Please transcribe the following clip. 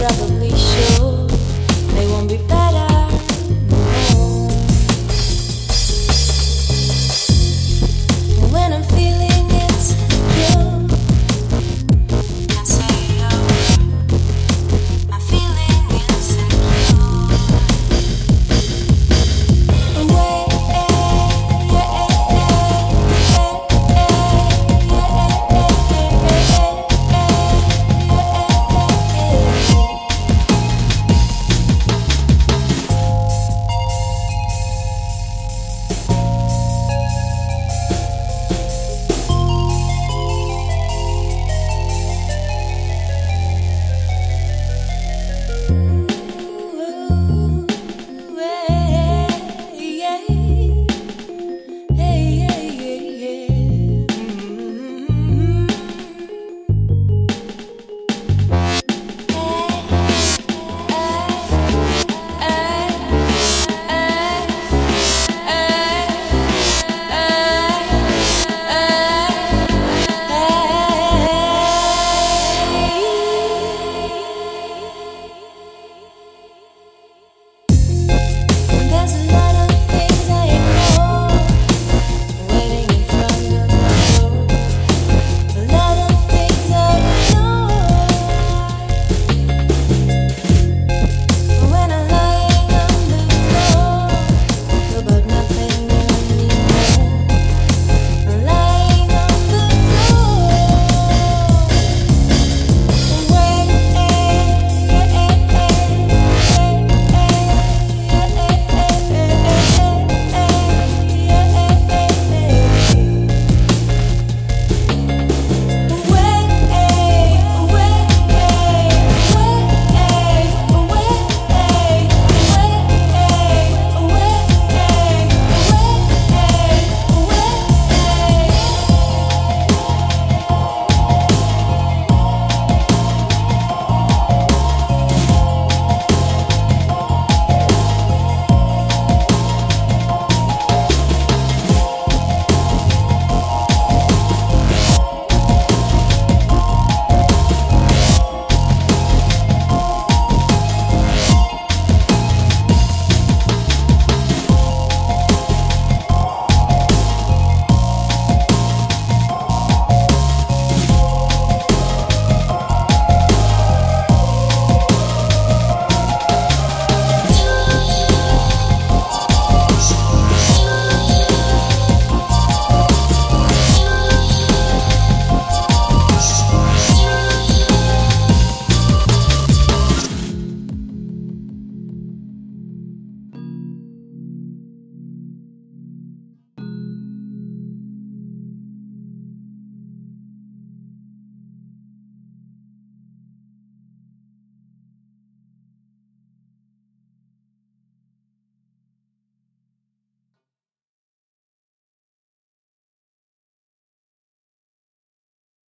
brother.